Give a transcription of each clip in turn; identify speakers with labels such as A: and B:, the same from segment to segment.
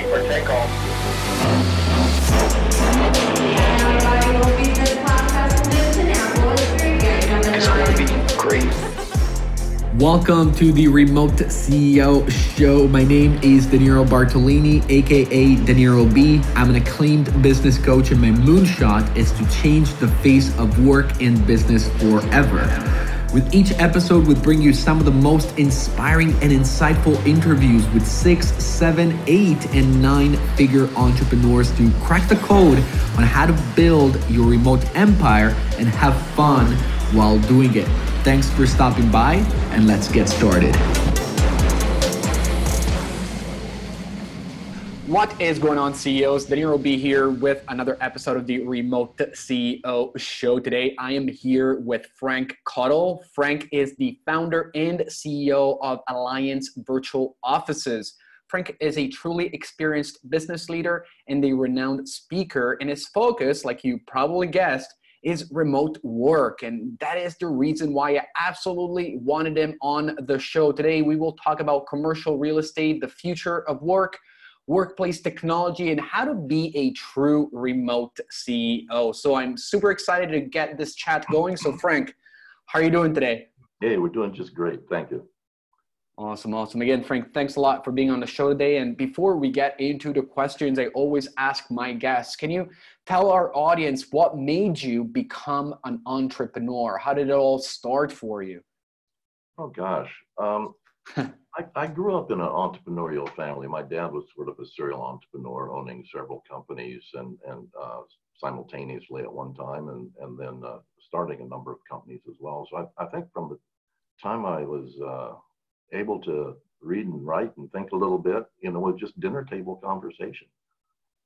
A: ready for takeoff.
B: Great.
C: Welcome to the Remote CEO Show. My name is Danilo Bartolini, aka Danilo B. I'm an acclaimed business coach, and my moonshot is to change the face of work and business forever. With each episode, we bring you some of the most inspiring and insightful interviews with six, seven, eight, and nine figure entrepreneurs to crack the code on how to build your remote empire and have fun while doing it. Thanks for stopping by, and let's get started. What is going on, CEOs? Danilo B here with another episode of the Remote CEO Show. Today, I am here with Frank Cottle. Frank is the founder and CEO of Alliance Virtual Offices. Frank is a truly experienced business leader and a renowned speaker, and his focus, like you probably guessed, is remote work. And that is the reason why I absolutely wanted him on the show. Today, we will talk about commercial real estate, the future of work, workplace technology, and how to be a true remote CEO. So I'm super excited to get this chat going. So, Frank, how are you doing today?
D: Hey, we're doing just great. Thank you.
C: Awesome, awesome. Again, Frank, thanks a lot for being on the show today. And before we get into the questions, I always ask my guests can you tell our audience what made you become an entrepreneur? How did it all start for you?
D: Oh, gosh. Um, I, I, grew up in an entrepreneurial family. My dad was sort of a serial entrepreneur, owning several companies and, and uh, simultaneously at one time, and, and then uh, starting a number of companies as well. So I, I think from the time I was uh, able to read and write and think a little bit, you know, it was just dinner table conversation.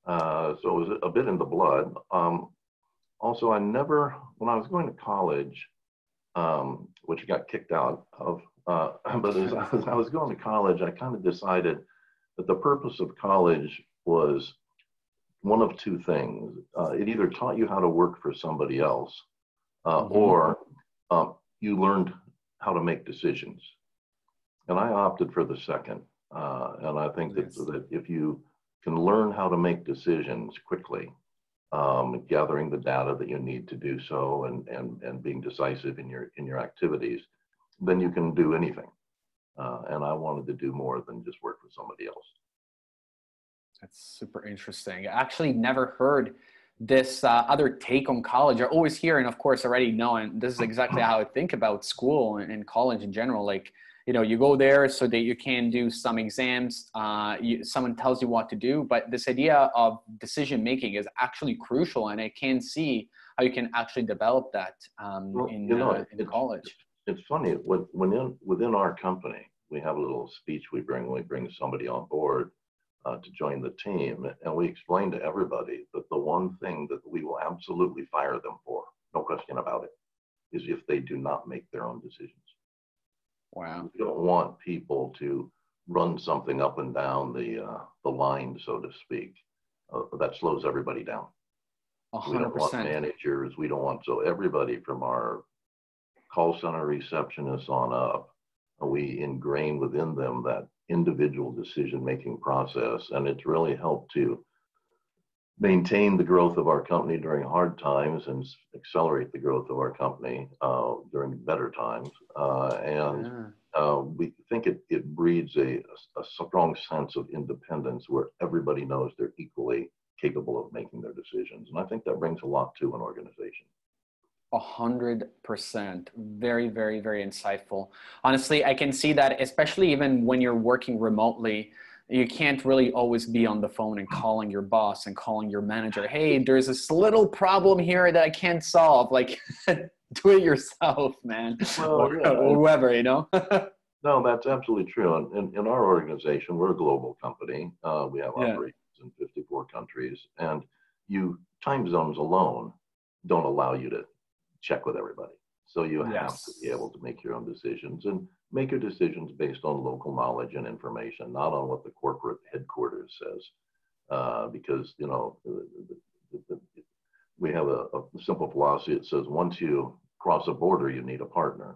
D: Uh, so it was a bit in the blood. Um, also, I never, when I was going to college, um, which I got kicked out of, uh, but as, as I was going to college, I kind of decided that the purpose of college was one of two things. Uh, it either taught you how to work for somebody else, uh, mm-hmm. or um, you learned how to make decisions. And I opted for the second. Uh, and I think that, that if you can learn how to make decisions quickly, um, gathering the data that you need to do so and, and, and being decisive in your, in your activities, then you can do anything. Uh, and I wanted to do more than just work for somebody else.
C: That's super interesting. I actually never heard this uh, other take on college. I always hear, and of course, already know, and this is exactly how I think about school and, and college in general. Like, you know you go there so that you can do some exams uh, you, someone tells you what to do but this idea of decision making is actually crucial and i can see how you can actually develop that um, well, in, you know, uh, in college
D: it's funny when, when in, within our company we have a little speech we bring when we bring somebody on board uh, to join the team and we explain to everybody that the one thing that we will absolutely fire them for no question about it is if they do not make their own decisions
C: Wow.
D: We don't want people to run something up and down the uh, the line, so to speak. Uh, that slows everybody down.
C: 100%.
D: We don't want managers. We don't want so everybody from our call center receptionists on up. We ingrain within them that individual decision making process, and it's really helped to maintain the growth of our company during hard times and accelerate the growth of our company uh, during better times. Uh, and yeah. uh, we think it, it breeds a, a, strong sense of independence where everybody knows they're equally capable of making their decisions. And I think that brings a lot to an organization.
C: A hundred percent. Very, very, very insightful. Honestly, I can see that, especially even when you're working remotely you can't really always be on the phone and calling your boss and calling your manager hey there's this little problem here that i can't solve like do it yourself man well, or, yeah. or, whoever you know
D: no that's absolutely true in, in, in, our organization we're a global company uh, we have yeah. operations in 54 countries and you time zones alone don't allow you to check with everybody so you yes. have to be able to make your own decisions and make your decisions based on local knowledge and information, not on what the corporate headquarters says. Uh, because, you know, the, the, the, we have a, a, simple philosophy that says once you cross a border, you need a partner.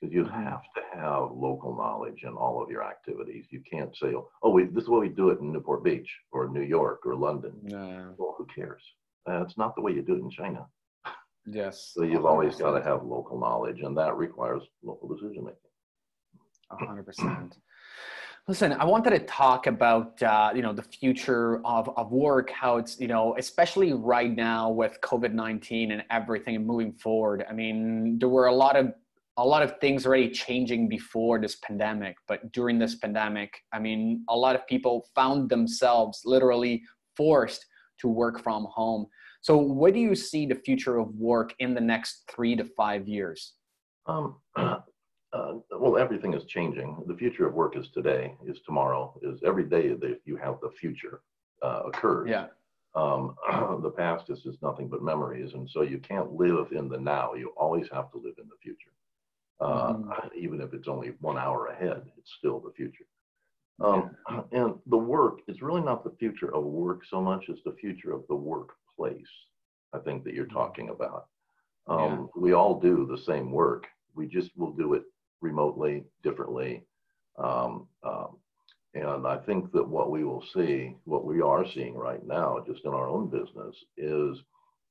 D: because you
C: Mhm.
D: have to have local knowledge in all of your activities. You can't say, "Oh, we, this is what we do it in Newport Beach or New York or London."
C: Yeah.
D: Well, who cares? Uh, it's not the way you do it in China.
C: Yes.
D: So you've always got to have local knowledge, and that requires local decision making.
C: A hundred percent. Listen, I wanted to talk about uh, you know the future of, of work, how it's you know especially right now with COVID nineteen and everything and moving forward. I mean, there were a lot of a lot of things already changing before this pandemic, but during this pandemic, I mean, a lot of people found themselves literally forced to work from home. So, what do you see the future of work in the next three to five years?
D: Um, uh, well, everything is changing. The future of work is today, is tomorrow, is every day that you have the future uh, occurs.
C: Yeah.
D: Um, the past is just nothing but memories, and so you can't live in the now. You always have to live in the future. Uh,
C: Mhm.
D: Even if it's only one hour ahead, it's still the future. Um, and the work is really not the future of work so much as the future of the workplace, I think that you're talking about. Um, We all do the same work. We just will do it remotely, differently. Um, um, and I think that what we will see, what we are seeing right now, just in our own business, is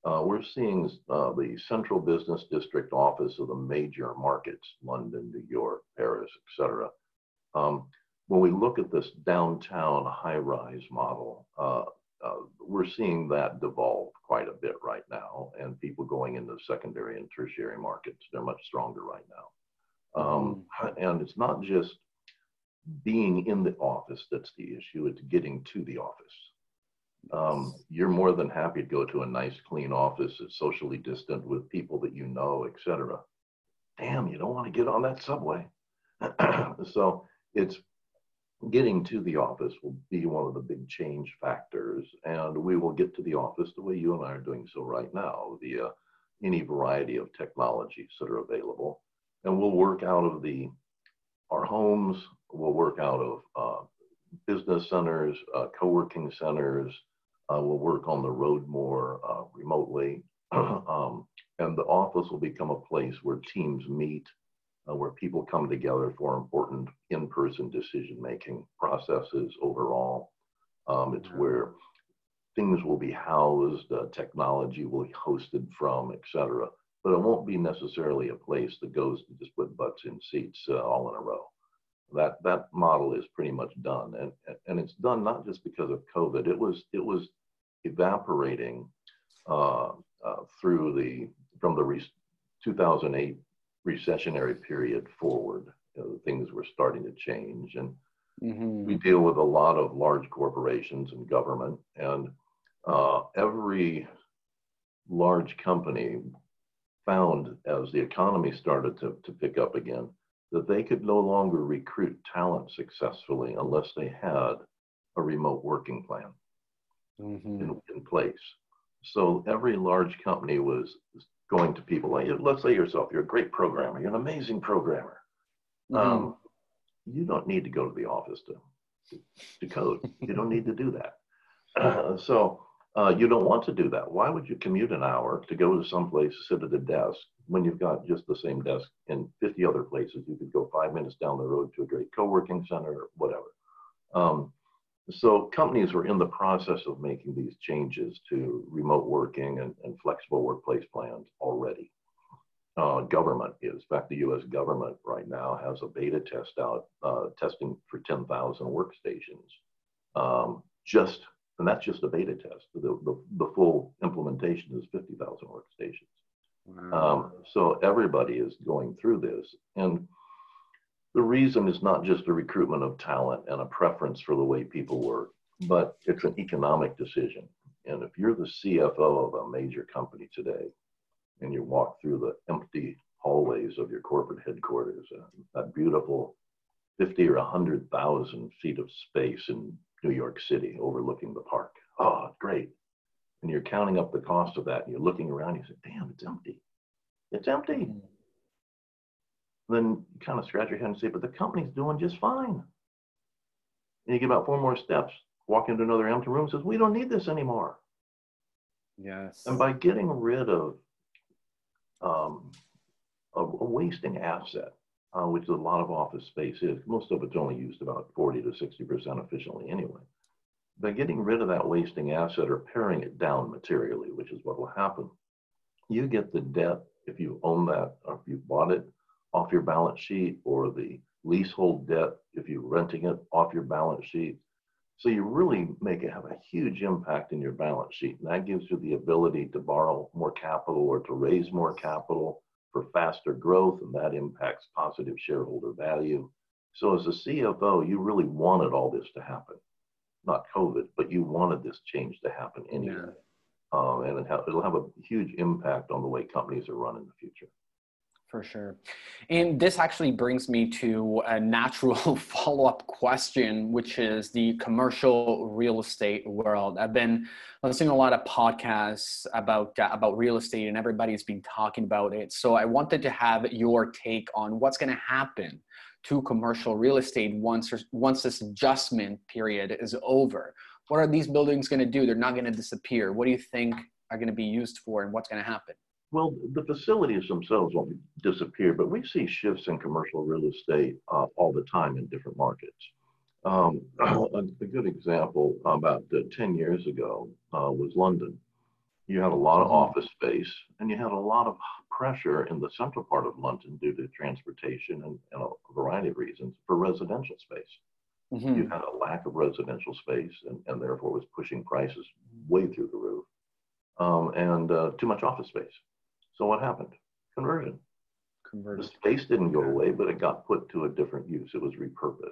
D: uh, we're seeing uh, the central business district office of the major markets, London, New York, Paris, et cetera. Um, when we look at this downtown high-rise model, uh, uh, we're seeing that devolve quite a bit right now, and people going into secondary and tertiary markets, they're much stronger right now. Um, and it's not just being in the office that's the issue, it's getting to the office. Um, you're more than happy to go to a nice, clean office that's socially distant with people that you know, et cetera. Damn, you don't want to get on that subway. so it's getting to the office will be one of the big change factors. And we will get to the office the way you and I are doing so right now via any variety of technologies that are available. And we'll work out of the our homes, we'll work out of uh, business centers, uh, co-working centers. Uh, we'll work on the road more uh, remotely. um, and the office will become a place where teams meet, uh, where people come together for important in-person decision-making processes overall. Um, it's where things will be housed, uh, technology will be hosted from, et cetera. But it won't be necessarily a place that goes to just put butts in seats uh, all in a row. That that model is pretty much done, and and it's done not just because of COVID. It was it was evaporating uh, uh, through the from the re- 2008 recessionary period forward. You know, things were starting to change, and
C: Mhm.
D: we deal with a lot of large corporations and government, and uh, every large company found as the economy started to, to pick up again that they could no longer recruit talent successfully unless they had a remote working plan
C: Mhm.
D: in, in place. So every large company was going to people like, let's say yourself, you're a great programmer, you're an amazing programmer.
C: Mhm.
D: Um, you don't need to go to the office to, to code. You don't need to do that. Uh, so uh, you don't want to do that. Why would you commute an hour to go to someplace, sit at a desk, when you've got just the same desk in 50 other places? You could go five minutes down the road to a great co-working center or whatever. Um, so companies were in the process of making these changes to remote working and, and flexible workplace plans already uh, government is. In fact, the U.S. government right now has a beta test out, uh, testing for 10,000 workstations. Um, just, and that's just a beta test. The, the, the full implementation is 50,000 workstations.
C: Wow.
D: Um, so everybody is going through this. And the reason is not just a recruitment of talent and a preference for the way people work, but it's an economic decision. And if you're the CFO of a major company today, and you walk through the empty hallways of your corporate headquarters, uh, that beautiful 50 or 100,000 feet of space in New York City overlooking the park. Oh, great. And you're counting up the cost of that and you're looking around, you say, damn, it's empty. It's empty. Then you kind of scratch your head and say, but the company's doing just fine. And you get about four more steps, walk into another empty room, says, we don't need this anymore.
C: Yes.
D: And by getting rid of um, a, a wasting asset, uh, which a lot of office space is. Most of it's only used about 40 to 60% efficiently anyway. By getting rid of that wasting asset or paring it down materially, which is what will happen, you get the debt if you own that or if you bought it off your balance sheet or the leasehold debt if you're renting it off your balance sheet. So you really make it have a huge impact in your balance sheet. And that gives you the ability to borrow more capital or to raise more capital for faster growth, and that impacts positive shareholder value. So as a CFO, you really wanted all this to happen. Not COVID, but you wanted this change to happen anyway. Yeah. Um, and it will have a huge impact on the way companies are run in the future.
C: For sure. And this actually brings me to a natural follow up question, which is the commercial real estate world. I've been listening to a lot of podcasts about, uh, about real estate, and everybody's been talking about it. So I wanted to have your take on what's going to happen to commercial real estate once, once this adjustment period is over. What are these buildings going to do? They're not going to disappear. What do you think are going to be used for, and what's going to happen?
D: Well, the facilities themselves won't disappear, but we see shifts in commercial real estate uh, all the time in different markets. Um, a, a, good example about uh, 10 years ago uh, was London. You had a lot of mm-hmm. office space and you had a lot of pressure in the central part of London due to transportation and, and a variety of reasons for residential space. Mm-hmm. You had a lack of residential space and, and therefore was pushing prices way through the roof um, and uh, too much office space. So what happened? Conversion. Converted. The space didn't go away, but it got put to a different use. It was repurposed.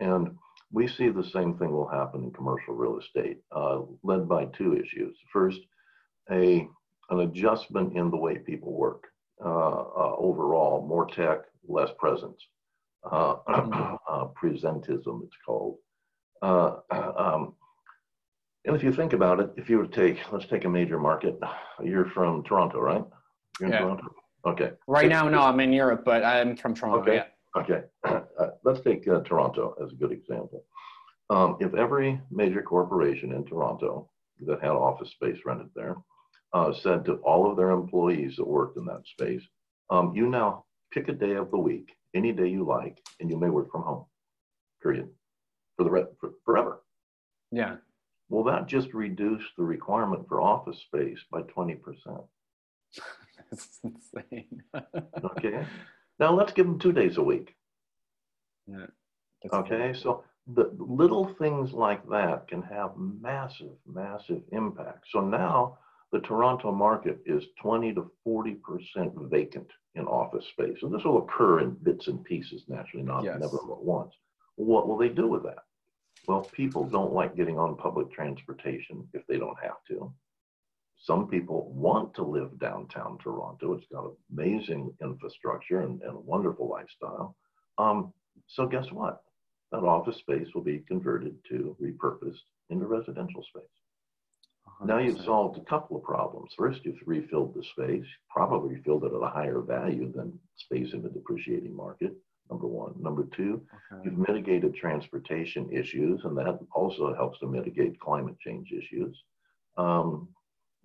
D: And we see the same thing will happen in commercial real estate, uh, led by two issues. First, a an adjustment in the way people work. Uh, uh, overall, more tech, less presence. Uh, uh, presentism, it's called. Uh, um, and if you think about it, if you were to take, let's take a major market. You're from Toronto, right?
C: You're in yeah. Toronto? Okay. Right now, no, I'm in Europe, but I'm from Toronto.
D: Okay.
C: Yeah.
D: Okay. Uh, let's take uh, Toronto as a good example. Um, if every major corporation in Toronto that had office space rented there uh, said to all of their employees that worked in that space, um, you now pick a day of the week, any day you like, and you may work from home, period, for the rest, for, forever.
C: Yeah.
D: Well, that just reduced the requirement for office space by 20%. That's insane. okay. Now let's give them two days a week. Yeah. Okay. So the little things like that can have massive, massive impact. So now the Toronto market is 20 to 40% vacant in office space. And this will occur in bits and pieces, naturally, not yes. never at once. What will they do with that? Well, people don't like getting on public transportation if they don't have to. Some people want to live downtown Toronto. It's got amazing infrastructure and, and a wonderful lifestyle. Um, so guess what? That office space will be converted to repurposed into residential space. 100%. Now you've solved a couple of problems. First, you've refilled the space, probably filled it at a higher value than space in the depreciating market. Number one. Number two, okay. you've mitigated transportation issues, and that also helps to mitigate climate change issues. Um,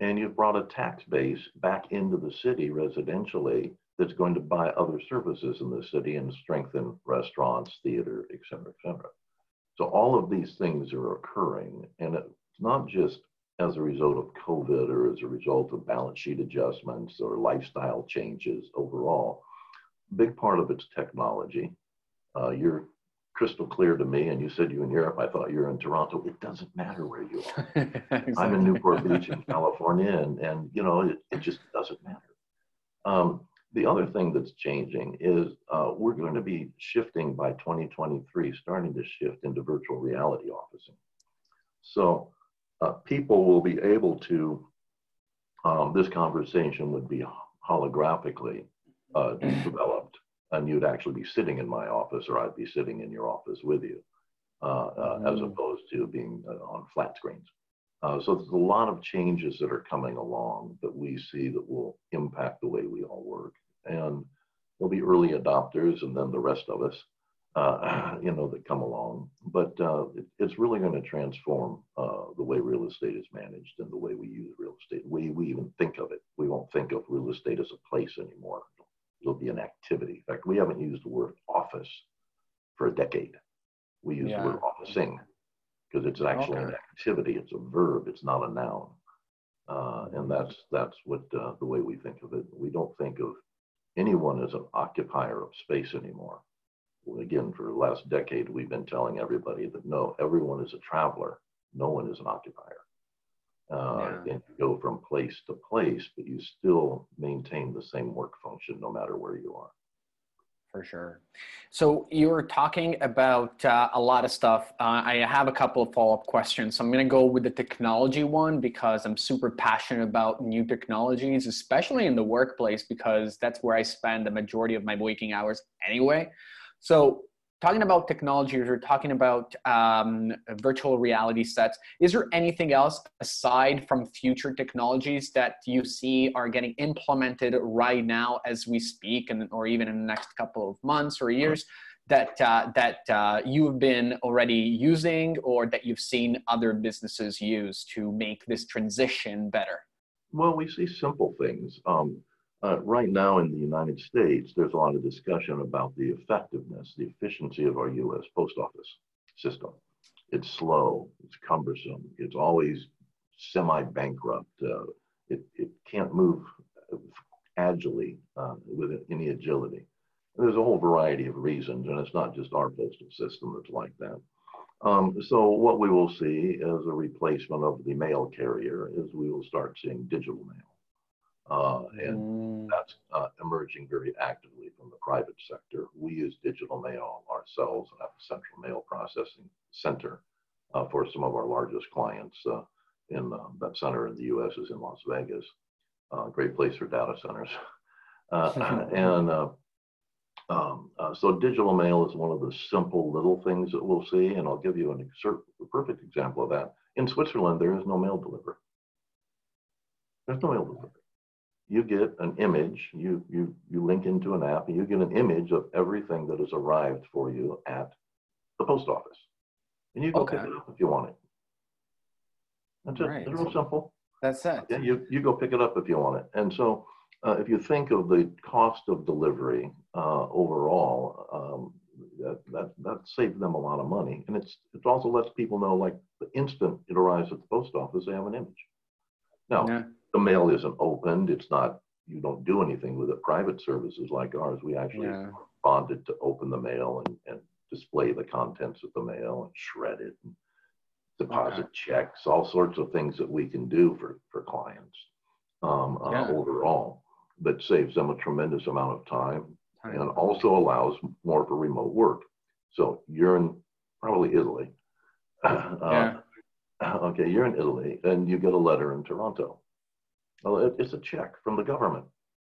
D: and you've brought a tax base back into the city residentially that's going to buy other services in the city and strengthen restaurants, theater, et cetera, et cetera. So all of these things are occurring, and it's not just as a result of COVID or as a result of balance sheet adjustments or lifestyle changes overall. Big part of it's technology. Uh, you're crystal clear to me, and you said you in Europe, I thought you were in Toronto. It doesn't matter where you are. exactly. I'm in Newport Beach in California, and, and you know, it, it just doesn't matter. Um, the other thing that's changing is uh, we're going to be shifting by 2023, starting to shift into virtual reality officing. So uh, people will be able to, um, this conversation would be holographically uh, developed and you'd actually be sitting in my office or I'd be sitting in your office with you, uh, uh, mm. as opposed to being uh, on flat screens. Uh, so there's a lot of changes that are coming along that we see that will impact the way we all work. And there'll be early adopters and then the rest of us, uh, you know, that come along. But uh, it, it's really going to transform the way real estate is managed and the way we use real estate. We, we even think of it. We won't think of real estate as a place anymore It'll be an activity. In fact, we haven't used the word office for a decade. We use
C: Yeah.
D: the word officing because it's actually an activity. It's a verb. It's not a noun. Uh, and that's that's what uh, the way we think of it. We don't think of anyone as an occupier of space anymore. Well, again, for the last decade, we've been telling everybody that no, everyone is a traveler. No one is an occupier. Uh,
C: Yeah.
D: And you go from place to place, but you still maintain the same work function no matter where you are.
C: For sure. So you were talking about uh, a lot of stuff. Uh, I have a couple of follow up questions. So I'm going to go with the technology one because I'm super passionate about new technologies, especially in the workplace, because that's where I spend the majority of my waking hours anyway. So talking about technologies you're talking about um, virtual reality sets. Is there anything else aside from future technologies that you see are getting implemented right now as we speak, and or even in the next couple of months or years? That uh, that uh, you've been already using, or that you've seen other businesses use to make this transition better.
D: Well, we see simple things. Um, uh, right now in the United States, there's a lot of discussion about the effectiveness, the efficiency of our U.S. post office system. It's slow, it's cumbersome, it's always semi-bankrupt. Uh, it, it can't move agilely uh, with any agility. And there's a whole variety of reasons, and it's not just our postal system that's like that. Um, so what we will see as a replacement of the mail carrier is we will start seeing digital mail. Uh, and
C: Mm,
D: that's uh, emerging very actively from the private sector. We use digital mail ourselves and have a central mail processing center uh, for some of our largest clients. Uh, in uh, that center in the U.S. is in Las Vegas. Uh, great place for data centers. Uh, and uh, um, uh, so digital mail is one of the simple little things that we'll see. And I'll give you an excer- a perfect example of that. In Switzerland, there is no mail delivery. There's no mail delivery you get an image, you, you, you link into an app, and you get an image of everything that has arrived for you at the post office. And you go
C: Okay.
D: pick it up if you want it. That's it.
C: Right.
D: It's real simple.
C: that's it.
D: Yeah, you, you go pick it up if you want it. And so uh, if you think of the cost of delivery uh, overall, um, that, that, that saves them a lot of money. And it's, it also lets people know, like, the instant it arrives at the post office, they have an image. Now,
C: Yeah.
D: The mail isn't opened. It's not, you don't do anything with it. Private services like ours, we actually
C: Yeah.
D: bonded to open the mail and, and display the contents of the mail and shred it and deposit
C: Okay.
D: checks, all sorts of things that we can do for, for clients um, uh,
C: Yeah.
D: overall that saves them a tremendous amount of time
C: Time.
D: and also allows more for remote work. So you're in probably Italy. Uh,
C: Yeah.
D: Okay, you're in Italy and you get a letter in Toronto. Well, it, it's a check from the government.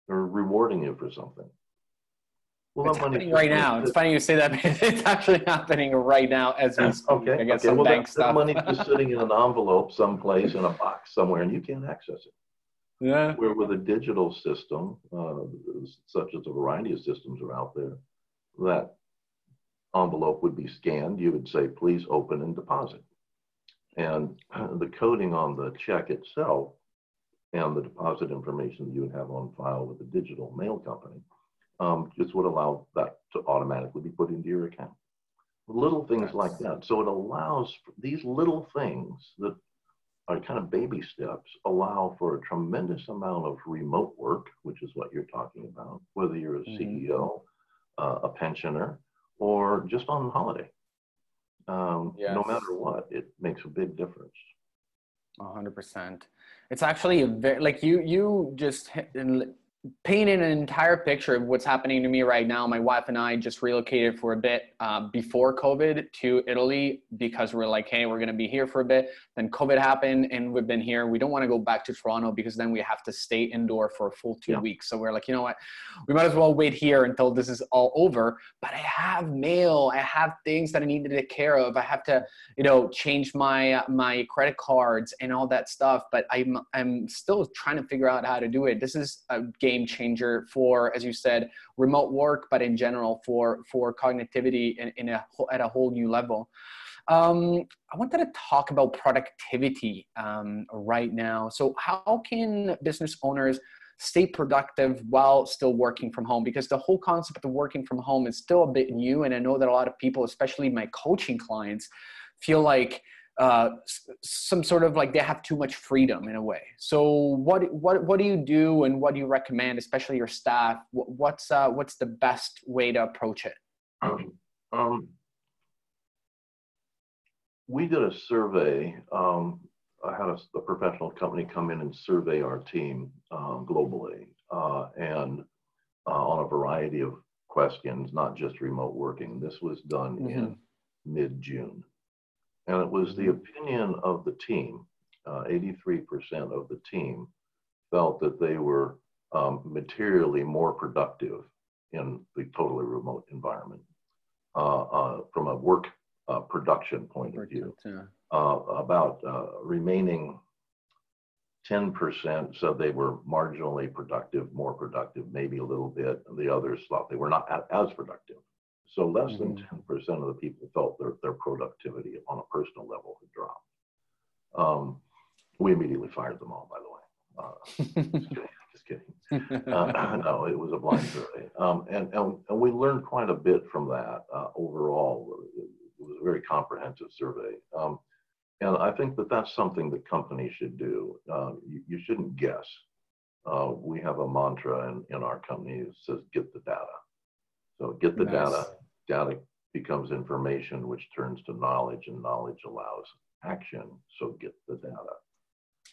D: They're rewarding you for something. Well,
C: It's
D: that money-
C: happening right now. It's funny you say that. It's actually happening right now as we speak.
D: Okay,
C: I got
D: okay.
C: some
D: Well,
C: bank
D: that, that
C: stuff.
D: money's just sitting in an envelope someplace in a box somewhere, and you can't access it.
C: yeah.
D: Where with a digital system, uh, such as a variety of systems are out there, that envelope would be scanned. You would say, please open and deposit. And the coding on the check itself and the deposit information that you would have on file with the digital mail company um, just would allow that to automatically be put into your account. Little things like that. So it allows these little things that are kind of baby steps allow for a tremendous amount of remote work, which is what you're talking about, whether you're a
C: Mhm.
D: CEO, uh, a pensioner, or just on holiday. Um, No matter what, it makes a big difference.
C: A hundred percent. It's actually a very like you you just hit, painted an entire picture of what's happening to me right now. My wife and I just relocated for a bit uh, before COVID to Italy because we're like, hey, we're gonna be here for a bit. Then COVID happened, and we've been here. We don't want to go back to Toronto because then we have to stay indoor for a full two
D: Yeah.
C: weeks. So we're like, you know what, we might as well wait here until this is all over. But I have mail. I have things that I need to take care of. I have to you know change my uh, my credit cards and all that stuff but i'm i'm still trying to figure out how to do it this is a game changer for as you said remote work but in general for for cognitivity in, in a at a whole new level. Um, i wanted to talk about productivity um, right now. So how can business owners stay productive while still working from home? Because the whole concept of working from home is still a bit new and i know that a lot of people especially my coaching clients feel like uh, some sort of like they have too much freedom in a way so what what what do you do and what do you recommend especially your staff what's uh, what's the best way to approach it um,
D: we did a survey um, I had a, a, professional company come in and survey our team uh, globally uh, and uh, on a variety of questions, not just remote working. This was done mm-hmm. in mid June. And it was the mm-hmm. opinion of the team 83% uh, of the team felt that they were um, materially more productive in the totally remote environment uh, uh, from a work production point of view. Uh, about uh, remaining 10% said they were marginally productive, more productive, maybe a little bit. The others thought they were not as productive. So less mm-hmm. than 10% of the people felt their, their productivity on a personal level had dropped. Um, we immediately fired them all, by the way. Uh, just kidding. Just kidding. Uh, no, it was a blind survey. Um, and, and, and we learned quite a bit from that uh, overall. It, it, was a very comprehensive survey. Um, and I think that that's something that companies should do. Uh, you, you, shouldn't guess. Uh, we have a mantra in, in our company that says, get the data. So get the nice. data. Data becomes information, which turns to knowledge, and knowledge allows action. So get the data.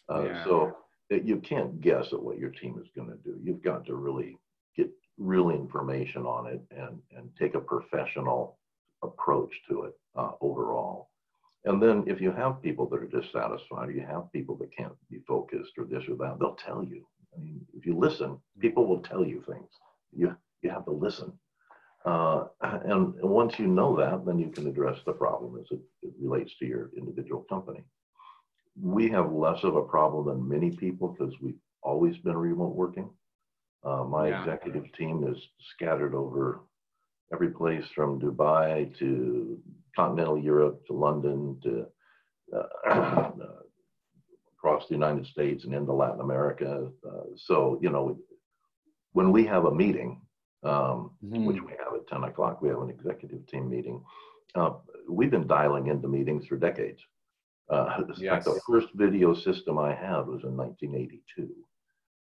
D: Uh, yeah. So it, you can't guess at what your team is going to do. You've got to really get real information on it and, and take a professional approach to it uh, overall. And then if you have people that are dissatisfied, or you have people that can't be focused or this or that, they'll tell you. I mean, if you listen, people will tell you things. You, you have to listen. Uh, and, once you know that, then you can address the problem as it, it relates to your individual company. We have less of a problem than many people because we've always been remote working. Uh, my yeah. executive team is scattered over every place from Dubai to continental Europe to London to uh, uh, across the United States and into Latin America. Uh, so, you know, when we have a meeting, um, mm-hmm. which we have at 10 o'clock, we have an executive team meeting. Uh, we've been dialing into meetings for decades. Uh, yes. the first video system I had was in 1982.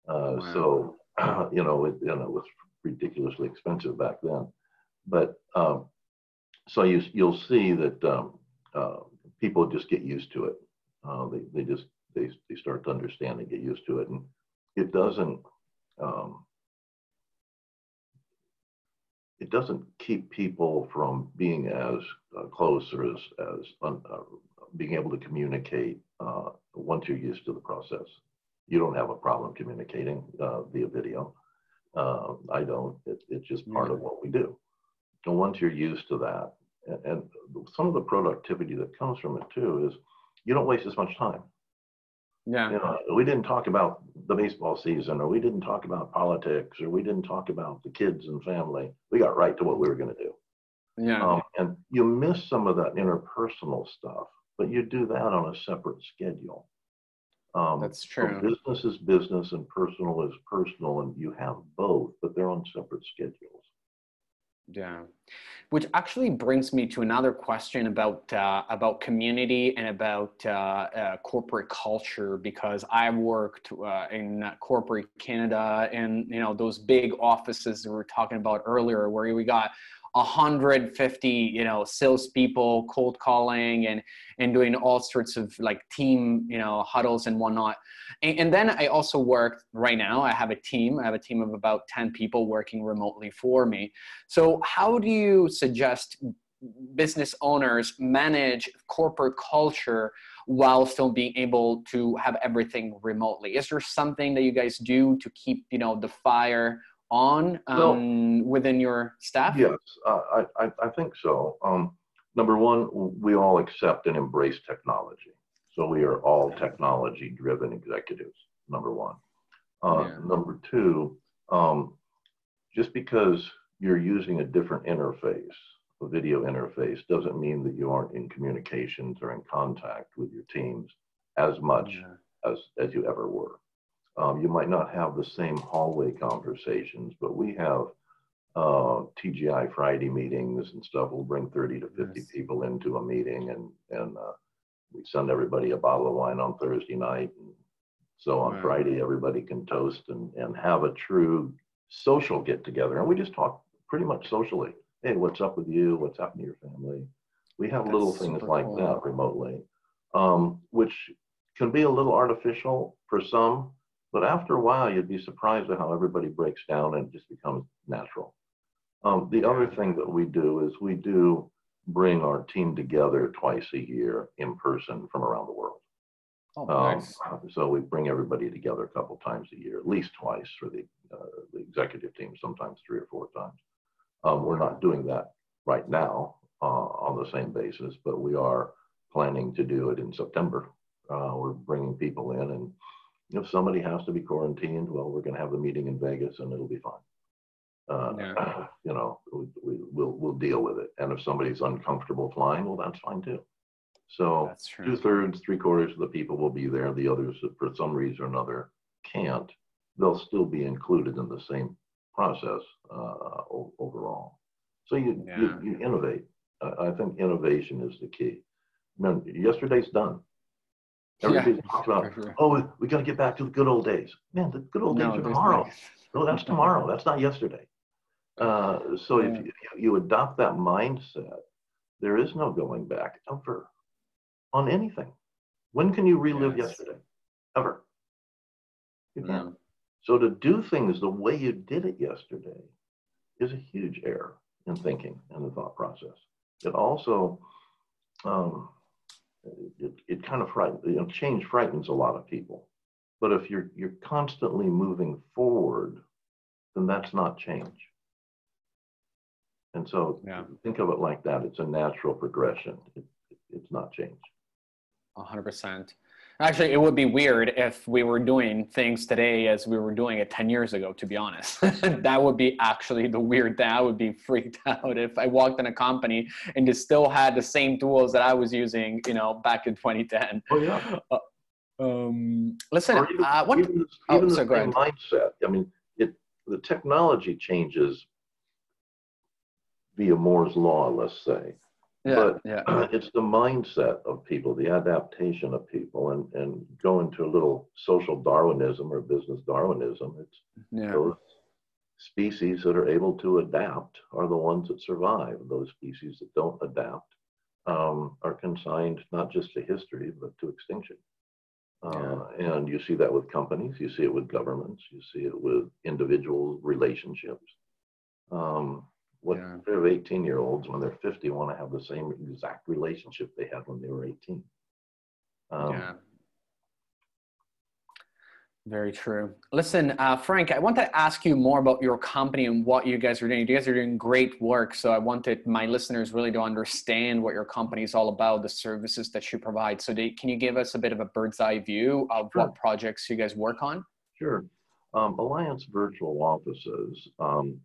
D: Uh, wow. So, you know, it, you know, it was ridiculously expensive back then. But um, so you, you'll see that um, uh, people just get used to it. Uh, they, they just they, they start to understand and get used to it, and it doesn't um, it doesn't keep people from being as uh, close or as as un, uh, being able to communicate uh, once you're used to the process. You don't have a problem communicating uh, via video. I don't. It, it's just part of what we do. And once you're used to that, and, and some of the productivity that comes from it too is you don't waste as much time.
C: Yeah.
D: You know, we didn't talk about the baseball season, or we didn't talk about politics, or we didn't talk about the kids and family. We got right to what we were going to do.
C: Yeah. Um,
D: and you miss some of that interpersonal stuff, but you do that on a separate schedule.
C: Um, That's true.
D: So business is business and personal is personal, and you have both, but they're on separate schedules.
C: Yeah, which actually brings me to another question about uh, about community and about uh, uh, corporate culture because I worked uh, in corporate Canada and you know those big offices we were talking about earlier where we got 150 you know salespeople cold calling and and doing all sorts of like team you know huddles and whatnot. And, and, then i also work right now i have a team i have a team of about 10 people working remotely for me. So how do you suggest business owners manage corporate culture while still being able to have everything remotely? Is there something that you guys do to keep you know the fire on um, within your staff?
D: Yes, uh, I, I, think so. Um, number one, we all accept and embrace technology. So we are all technology driven executives, number one. Uh, yeah. Number two, um, just because you're using a different interface, a video interface, doesn't mean that you aren't in communications or in contact with your teams as much yeah. as, as you ever were. Um, you might not have the same hallway conversations, but we have uh, TGI Friday meetings and stuff. We'll bring 30 to 50 yes. people into a meeting and, and uh, we send everybody a bottle of wine on Thursday night. And so on. Friday, everybody can toast and, and have a true social get together. And we just talk pretty much socially. Hey, what's up with you? What's happening to your family? We have That's little things like cool. that remotely, um, which can be a little artificial for some, but after a while, you'd be surprised at how everybody breaks down and it just becomes natural. Um, the other thing that we do is we do bring our team together twice a year in person from around the world.
C: Oh, um, nice.
D: So we bring everybody together a couple times a year, at least twice for the, uh, the executive team, sometimes three or four times. Um, we're not doing that right now uh, on the same basis, but we are planning to do it in September. Uh, we're bringing people in, and if somebody has to be quarantined, well, we're going to have the meeting in Vegas, and it'll be fine uh, yeah. you know, we, will we'll deal with it. And if somebody's uncomfortable flying, well, that's fine too. So two thirds, three quarters of the people will be there. The others, for some reason or another, can't. They'll still be included in the same process uh, overall. So you, yeah. you, you, innovate. I think innovation is the key. I mean, yesterday's done. Everybody's yeah. talking about, oh, we, got to get back to the good old days. Man, the good old no, days are tomorrow. No, that's tomorrow. That's not yesterday. Uh, so if you, you adopt that mindset, there is no going back ever on anything. When can you relive yes. yesterday? Ever. You. Yeah. So to do things the way you did it yesterday is a huge error in thinking and the thought process. It also, um, it, it kind of frightens, you know, change frightens a lot of people. But if you're you're constantly moving forward, then that's not change. And so yeah. think of it like that. It's a natural progression. It, it's not change.
C: 100%. Actually, it would be weird if we were doing things today as we were doing it 10 years ago, to be honest. that would be actually the weird thing. I would be freaked out if I walked in a company and it still had the same tools that I was using, you know, back in 2010.
D: Oh, yeah. Uh,
C: um, listen, even, uh,
D: what, even, oh, even the same mindset. I mean, it, the technology changes via Moore's law, let's say.
C: Yeah,
D: but
C: yeah.
D: it's the mindset of people, the adaptation of people, and, and go into a little social Darwinism or business Darwinism. It's yeah. those species that are able to adapt are the ones that survive. Those species that don't adapt um, are consigned not just to history, but to extinction. Uh, and you see that with companies, you see it with governments, you see it with individual relationships. Um, what yeah. pair of 18 year olds when they're 50 want to have the same exact relationship they had when they were 18? Um, yeah.
C: Very true. Listen, uh, Frank, I want to ask you more about your company and what you guys are doing. You guys are doing great work. So I wanted my listeners really to understand what your company is all about, the services that you provide. So they, can you give us a bit of a bird's eye view of sure. what projects you guys work on?
D: Sure. Um, Alliance Virtual Offices um,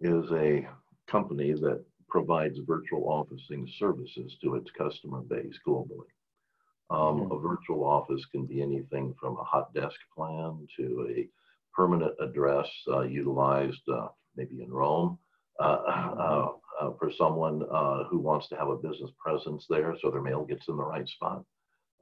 D: is a company that provides virtual officing services to its customer base globally. Um, mm-hmm. A virtual office can be anything from a hot desk plan to a permanent address uh, utilized uh, maybe in Rome uh, mm-hmm. uh, uh for someone uh, who wants to have a business presence there so their mail gets in the right spot.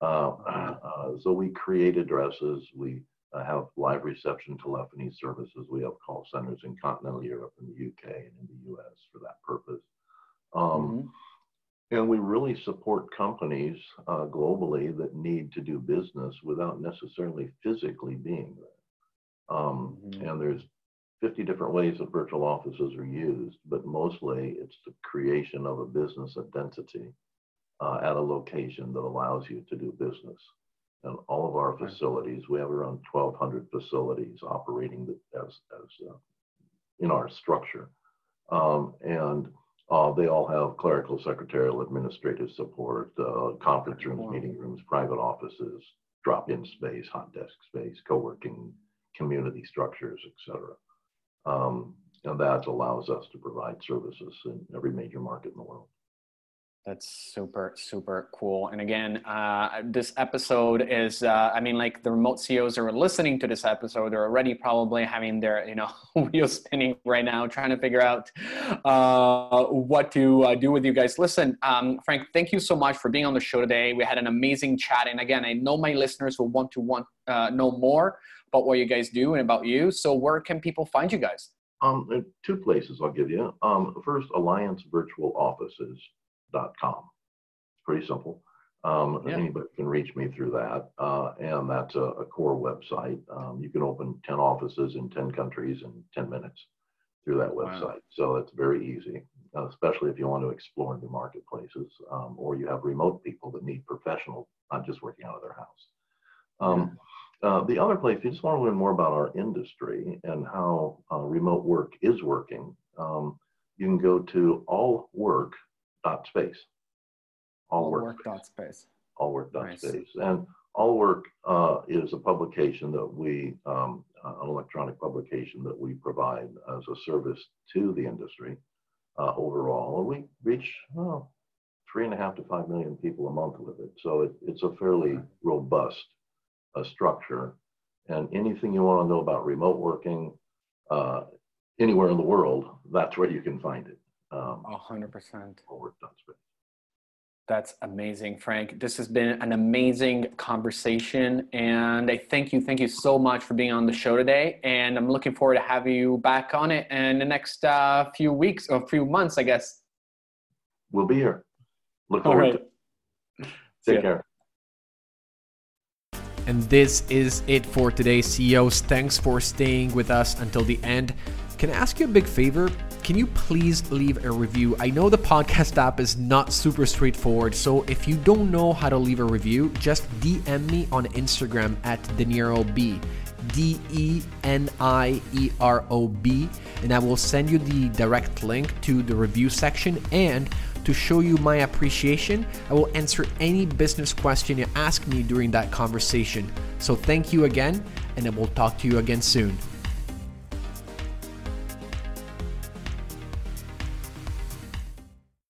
D: Mm-hmm. so we create addresses, we have live reception telephony services. We have call centers in continental Europe and the UK and in the US for that purpose. Um, mm-hmm. And we really support companies uh, globally that need to do business without necessarily physically being there. Um, mm-hmm. And there's 50 different ways that virtual offices are used, but mostly it's the creation of a business identity uh, at a location that allows you to do business. And all of our facilities, we have around 1,200 facilities operating as, as uh, in our structure. Um, and uh, they all have clerical, secretarial, administrative support, uh, conference rooms, meeting rooms, private offices, drop-in space, hot desk space, co-working, community structures, etc. Um, and that allows us to provide services in every major market in the world.
C: That's super, super cool. And again, uh, this episode is, uh, I mean, like the remote CEOs are listening to this episode, they're already probably having their, you know, wheels spinning right now, trying to figure out uh, what to uh, do with you guys. Listen, um, Frank, thank you so much for being on the show today. We had an amazing chat. And again, I know my listeners will want to want uh, know more about what you guys do and about you. So where can people find you guys?
D: Um, two places I'll give you. Um, first, Alliance Virtual Offices com. It's pretty simple. Um, yeah. Anybody can reach me through that. Uh, and that's a, a core website. Um, you can open 10 offices in 10 countries in 10 minutes through that website. Wow. So it's very easy, especially if you want to explore new marketplaces um, or you have remote people that need professionals, not just working out of their house. Um, uh, the other place, if you just want to learn more about our industry and how uh, remote work is working, um, you can go to allwork dot space.
C: All, work, work dot space.
D: All work dot nice. space. And all work uh, is a publication that we, um, uh, an electronic publication that we provide as a service to the industry uh, overall. And we reach three and a half to five million people a month with it. So it, it's a fairly robust uh, structure. And anything you want to know about remote working uh, anywhere in the world, that's where you can find it.
C: Um, 100%. That's amazing, Frank. This has been an amazing conversation. And I thank you. Thank you so much for being on the show today. And I'm looking forward to having you back on it in the next uh, few weeks or few months, I guess.
D: We'll be here. Look forward All right. to it. Take care.
A: And this is it for today, CEOs. Thanks for staying with us until the end. Can I ask you a big favor? Can you please leave a review? I know the podcast app is not super straightforward, so if you don't know how to leave a review, just DM me on Instagram at DenieroB. D E N I E R O B, and I will send you the direct link to the review section. And to show you my appreciation, I will answer any business question you ask me during that conversation. So thank you again, and I will talk to you again soon.